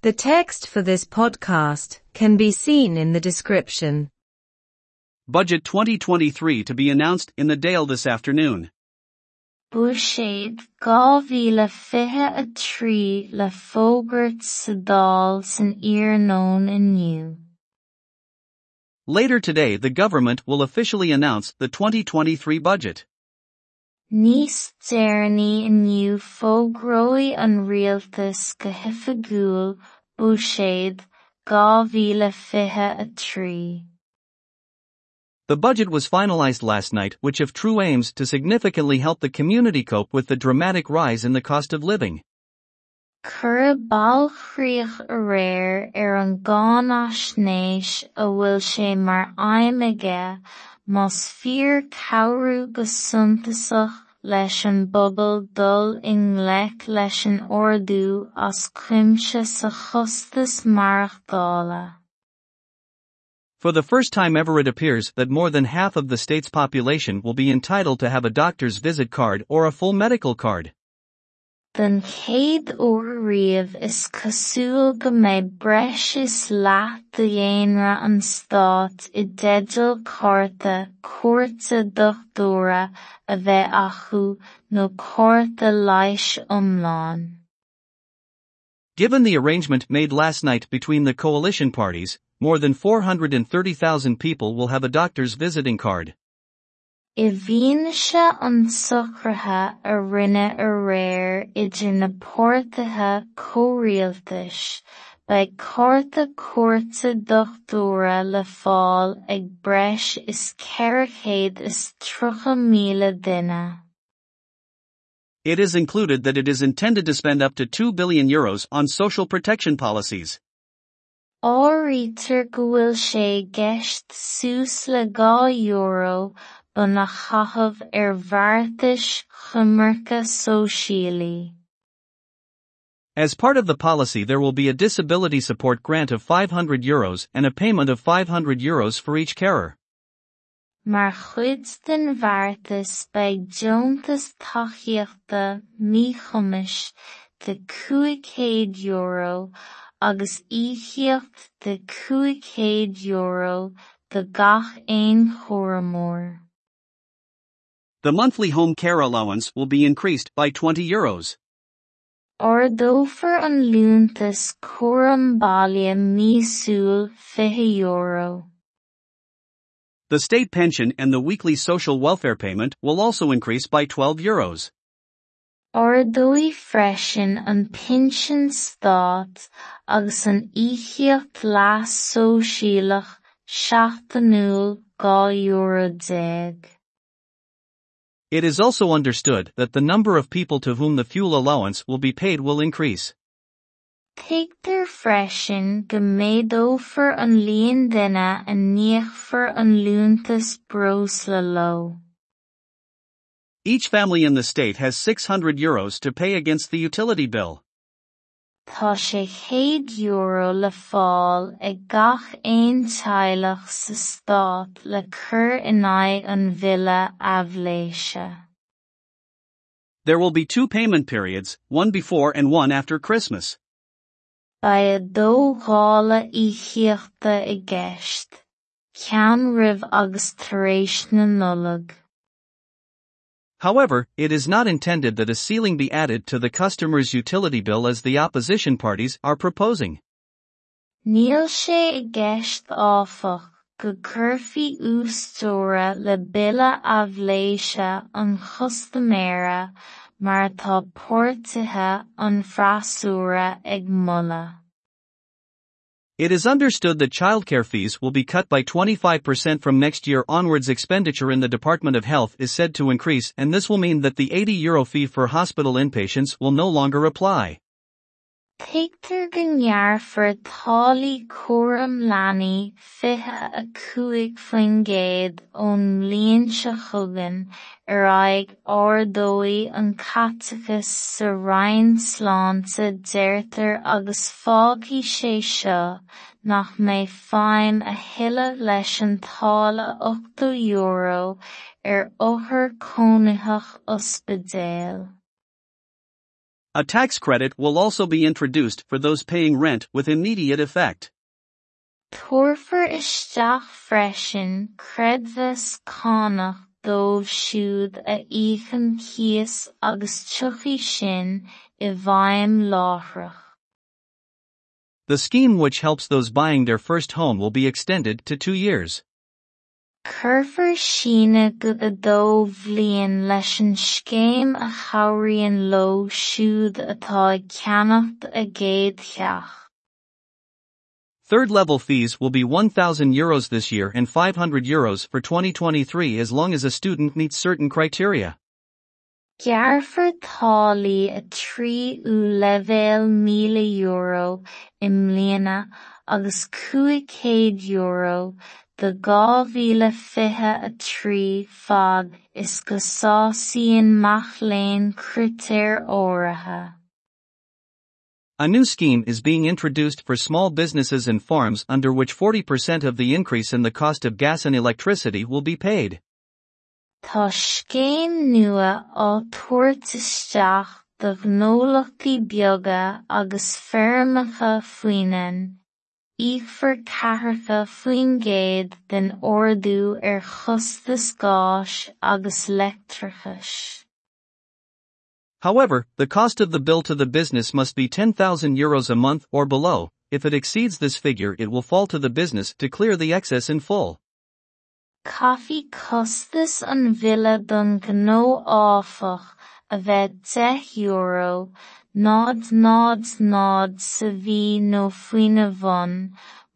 The text for this podcast can be seen in the description. Budget 2023 to be announced in the Dáil this afternoon. Bushade Gavila fihe a tree le fogert sadal san ear known anew. Later today the government will officially announce the 2023 budget. Níos déirní aniu fógróí an rialtas go hifigúil Bushade Gavila fihe a tree. The budget was finalized last night, which if true aims to significantly help the community cope with the dramatic rise in the cost of living. Cur ballchríoch a réir ar an asnéis a bhfuil sé mar aimige leis an ordú as chostas marachdála. For the first time ever it appears that more than half of the state's population will be entitled to have a doctor's visit card or a full medical card. Is go is an Stát i a nó. Given the arrangement made last night between the coalition parties, more than 430,000 people will have a doctor's visiting card. I bhíonn se an socrtha a rinne a réir idir na pórtaithe comhrialtais, beidh cárta cuairte dochtúra le fáil ag breis is ceithre chéad is tríocha míle duine. It is included that it is intended to spend up to 2 billion euros on social protection policies. Áirítear go bhfuil sé gceist suas le dhá euro ba na chathamh ar bhartais chumhartha sóisialaí. As part of the policy there will be a disability support grant of 500 euros and a payment of 500 euros for each carer. Mar chuid den bhartas beidh deontas taithíochta míchumas de 500 euro agus íochaíocht de 500 euro de gach aon chóramór. The monthly home care allowance will be increased by 20 euros. Ordófar an lúntas chóram baile mísúil 20 euro. The state pension and the weekly social welfare payment will also increase by 12 euros. Ordóigh freisin an pinsean Stát agus an íochaíocht leas sóisialach seachtanúil gá euro déag. It is also understood that the number of people to whom the fuel allowance will be paid will increase. Tuigtear freisin go méadófar an líon duine a níochfar an lúntas bros le lo. Each family in the state has 600 euros to pay against the utility bill. Tá sé 100 euro le fáil ag gach sa Stát le cur in aghaidh an. There will be two payment periods, one before and one after Christmas. Ba a dóghála íochaíochta i gceist, ceann roimh agus tar éis na nullag. However, it is not intended that a ceiling be added to the customer's utility bill as the opposition parties are proposing. Níl sé gceist áfach go gcuirfí ústóra le bille abhléise an chostaméire mar tá póirtithe an freasúra ag molla. It is understood that childcare fees will be cut by 25% from next year onwards. Expenditure in the Department of Health is said to increase, and this will mean that the 80 euro fee for hospital inpatients will no longer apply. Tuigtear go ngearrfar tálaí cuairim leanaí fiche a cúig faoin gcéad ón mbliain seo chugainn ar aghaidh ardóigh an catachas sa deirtear agus fágadh sé nach mbeidh féin a thuilleadh leis an tála 8 euro ar othar chónaithe. A tax credit will also be introduced for those paying rent with immediate effect. Tuairfear isteach freisin creidmheas connacht dóibh siúd a íochain cias agus tuchaí sin i. The scheme which helps those buying their first home will be extended to two years. Cuirfear síne go dó leis an scéim a chabhraíonn lo siúd atá ceannacht a cheach. Third level fees will be 1,000 euros this year and 500 euros for 2023 as long as a student meets certain criteria. Gearrfar táillí a trí ú leibhéal míle euro i agus cúig céad euro de dhá mhíle fiche a trí fad is go sásaíonn mac léinn áirithe. A new scheme is being introduced for small businesses and farms under which 40% of the increase in the cost of gas and electricity will be paid. Tá scéim nua á tabhairt isteach do gnólachtaí beaga agus feirmeacha faoineann, íochfar ceathracha faoin gcéad den ordú ar er chostas gáis agus leictreachais. However, the cost of the bill to the business must be 10,000 euros a month or below. If it exceeds this figure, it will fall to the business to clear the excess in full. Caithfí costas an bhille don gnó áfach a bheith deich euro, nád nád nád sa bhí nó faoine bhun,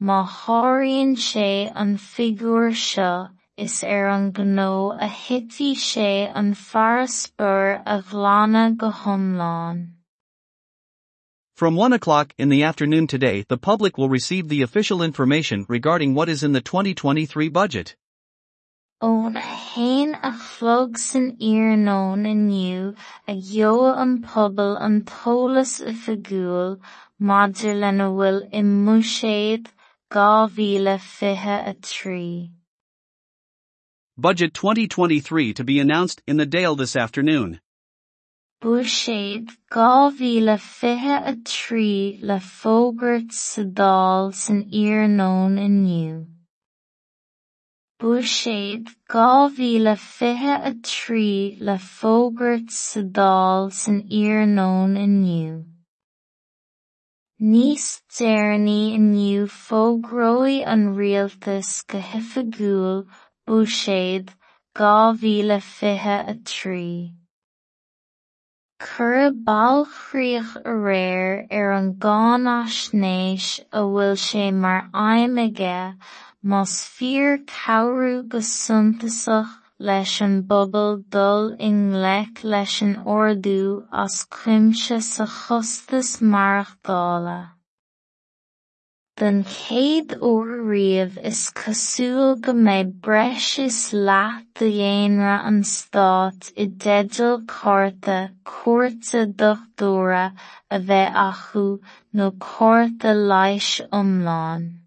má tháirríonn an figúr seo is ar an gnó a thití sé an fear spur a go. From 1 o'clock in the afternoon today, the public will receive the official information regarding what is in the 2023 budget. Ón haon a chlog san iarnón inniu ag gheobha an pobal an t-eolas i figiúil maidir lena bhfuil i a 2023. Budget 2023 to be announced in the Dáil this afternoon. Buaiséad 2023 le fógairt sa Dáil san iarnón inniu. Buaiséad dhá mhíle fiche a trí le fógairt sa Dáil san iarnón inniu. Níos deireanaí inniu fógróidh an rialtas go hoifigiúil buaiséad dhá mhíle fiche a trí. Cuireadh bailchríoch a réir ar an gcáin-aisnéis a bhfuil sé mar aidhm aige Más fíor cabhrú go suntasach leis an bpobal dul i ngleic leis an ordú as cuimse sa chostas marachtála. Den chéad uair riamh is cosúil go breis is leath de dhéanamh an Stát i dteideal cárta cuairte dochtúra a bheith acu nó cárta iomlán.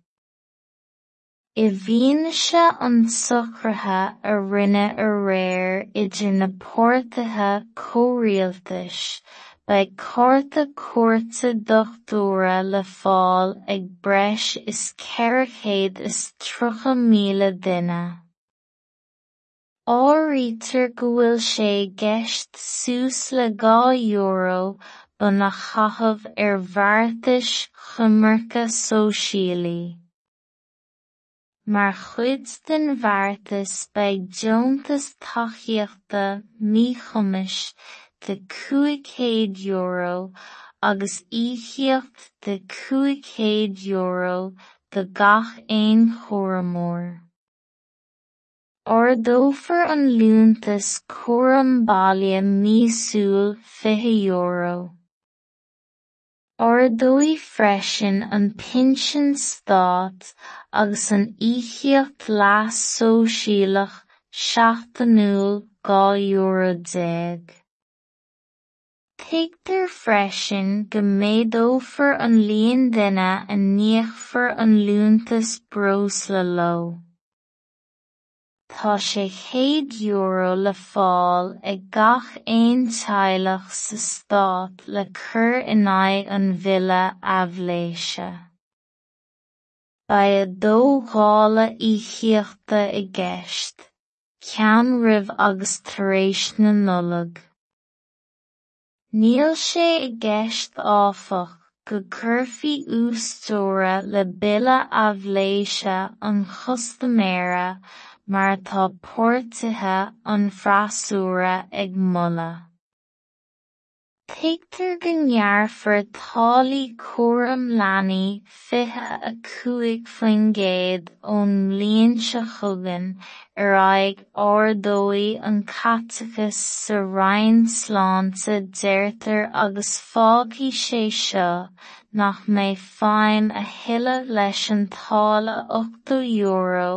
I bhfianaise an socraithe a rinne ar réir idir na pórtaithe comhrialtais, beidh cárta cuairte dochtúra le fáil ag breis is ceithre chéad is tríocha míle duine. Áirítear go bhfuil sé gceist suas le dhá euro ba na chaitheamh ar bhfeartais chumhartha sóisialaí. Mar chuid den bhfeartas beidh deontas tacaíochta míchumas de cúig euro agus íochaíocht de cúig euro de gach aon chóramór. Ordófar an lúntas cúram baile mísúil fiche euro. Ordóigh freisin an pinsean Stát agus an íochaíocht leas sóisialach seachtanúil dhá euro déag. Tuigtear freisin go méadófar an líon duine a ndíochfar an lúntas breos le lo. Tá sé chéad euro le fáil ag gach aon teaghlach sa Stát le cur in aghaidh an mhille amhléise. Ba é dó ghála íochaíochta i gceist, ceann roimh agus tar éis na nullag. Níl sé i gceist áfach go gcuirfí úsáideora le bille amhléise an chostaméire mar tá póirtithe an frasúra ag mula. Teictar go ngearfar tálaí cuam leanaí fithe a cuaig faoin géad ón líon se chugan ar aig ádóí an catachas sa rein sláánta déirtar agus fágaí sé seo nach mbeidh féin a thuilleadh leis an táille ochtó euro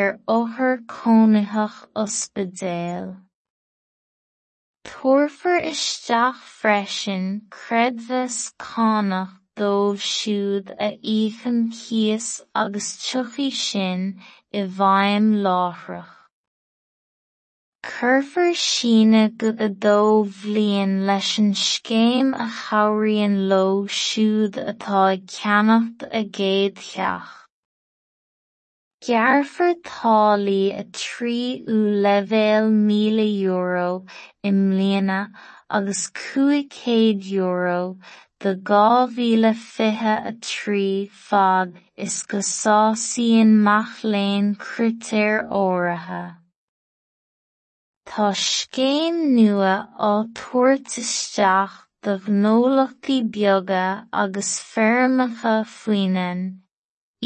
ar othar chónaithe ospidéal. Tuairfear isteach freisin creidmheas cánacht dóibh siúd a íochainn cias agus tuchaigh sin i. Cuirfear síne go dó bhliain leis an scéim a chabhraíonn leo siúd atá ag ceannacht a gcéad cheach. Gearrfar táillí a trí ú leibhéal míle euro i mbliana agus cúig céad euro de dhá mhíle fiche a trí fad is go sásaíonn mac léinn áirithe. Tá scéim nua á tabhairt isteach do ghnólachtaí beaga agus foirmimeacha faoineann,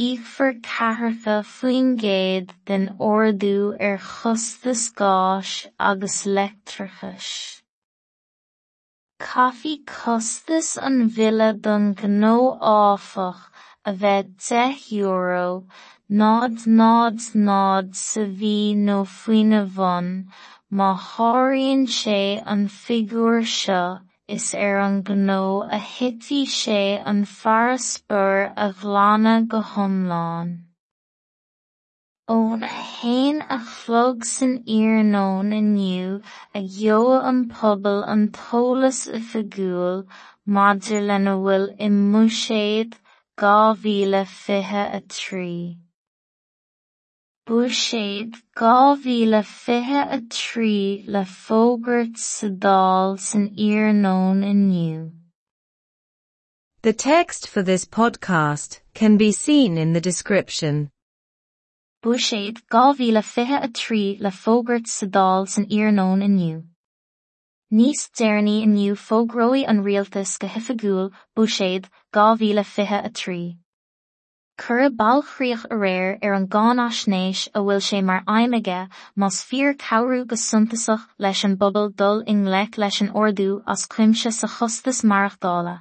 íochfar ceathracha faoin gcéad den ordú ar chostas gáis agus leictreachais. Caithfidh costas an mhille don gnó áfach a bheith deich euro nád nád nád sa nó má thabhraíonn sé an fhigúr seo is ar an a thitfidh sé an fear a glanadh go. Ón a chlog san iarnón inniu a gheobh an pobal an t-eolas i figiúil maidir lena bhfuil i mbúiséad dhá a trí. Buaisfead dhá mhíle fiche a trí le fógairt sa dál san iarnón inniu. The text for this podcast can be seen in the description. Buaisfead dhá mhíle fiche a trí le fógairt sa dál san iarnón inniu. Níos déarnaí inniu fógróí an rialtas go hoifigiúil buaisfead dhá mhíle fiche a trí. Cur ballchríoch a réir ar an gcáin aisnéis a bhfuil sé mar aimime más fíor cabhrú go suntasach leis an bobal dul in nglaic leis an ordú as cuimse sa chostas marachdála.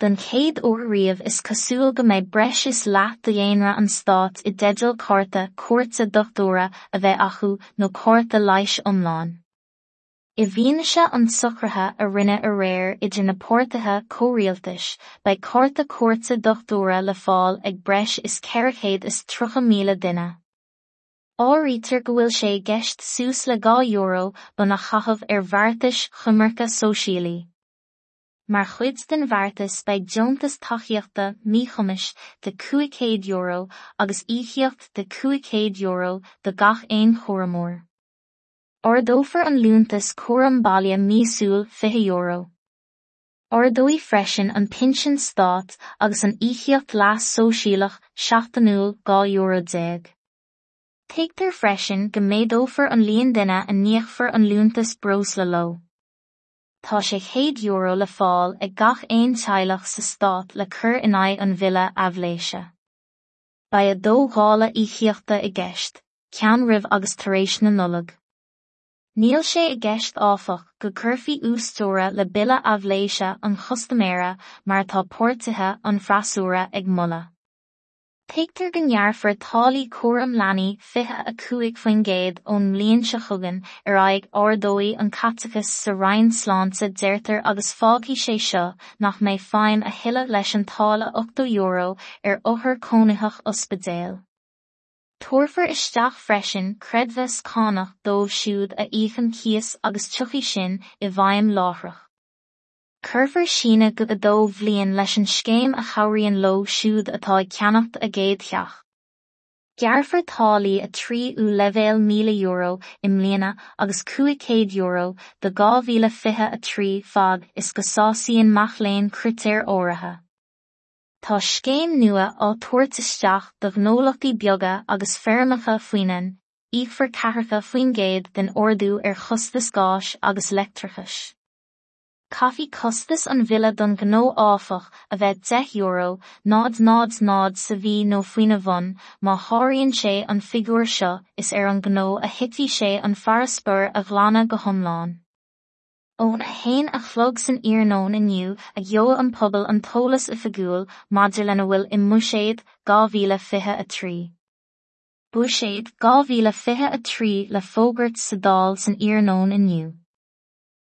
Den céad ó riamh is cosúil go méid breis is leat do dhéanra an stát i deideal cárta cuairte dochtúra a bheith acu nó cárta leiis omláin. I bhíonise an suchraithe a rinne a réir idir na pórtaithe comhrialtais ba cárta cuairte dochtúra le fáil ag breis is ceirichéad is trocha míle duine. Áítar go bhfuil sé gceist sús le gá euro ba na chahabh ar bhartais chumarcha sóisialaí. Mar chuid den bhartas bei deontas taíochta míchumis de 200 euro agus íchiocht de 200 euro de gach éon choramór. Ordófar an lúntas cuaram baile míosúil fiche euro. Ordóí freisin an pinsin stát agus an íchiocht leas sóisialach seachtanúil gá euro déag. Teigtar freisin go méadófar an líon duine a níochfar an lúntas bros le lo. Tá sé chéad euro le fáil ag gach éon teilech sa stát le chur in aghaidh an bhile amhléise. Ba a dógála íchiochta i gceist, cean rih agus taréis na nullag. Níl sé i gceist áfach go curfií ústóra le bille amhléise an chostaméire mar tá póirtithe an frasúra ag mulla. Teigtar go nearfar tálaí cuam leanaí fithe a cuaig faoin géad ón mlíonn se chugan ar aig ardóí an catachas sa Rinn sláánta deirtar agus fágaí sé seo nach méid féin a thuile leis an tála 8 euro ar othair cónaithech ospidéal. Tuafar isteach freisin credmhes cánach dómh siúd a íchan chias agus tuchaí sin i bhaim láthrach. Curfar sinna go a dómh bblion leis an scéim a chairíonn lo siúd atá ceannacht a géad cheach. Gearfar tálaí a trí ú levéil míle euro i mléana agus cuacéad euro de gáhíle fithe a trí fad is go sásaíon maithléon critéir áirithe. Tá scéim nua á tuairt isteach do gnólachtaí beaga agus feirmeacha faoineann, íochfar ceathartha faoin gcéad den ordú ar chustas gáis agus leictrachais. Caithfí costas an bhile don gnó áfach a bheith 10 euro nád nád nád sa bhí nó faoine bhain má háiríonn sé an figúr seo is ar an gnó a hittí sé an fearspur a bhlána go thomláin. Ón a haon a chlog san iarnón inniu a gheo an pobal an tolas i figiúil maidir lena bhfuil i muséad dhá mhíle a trí. Bu séad dhá mhíle fiche a trí le fógurt sa dáil san iarnón inniu.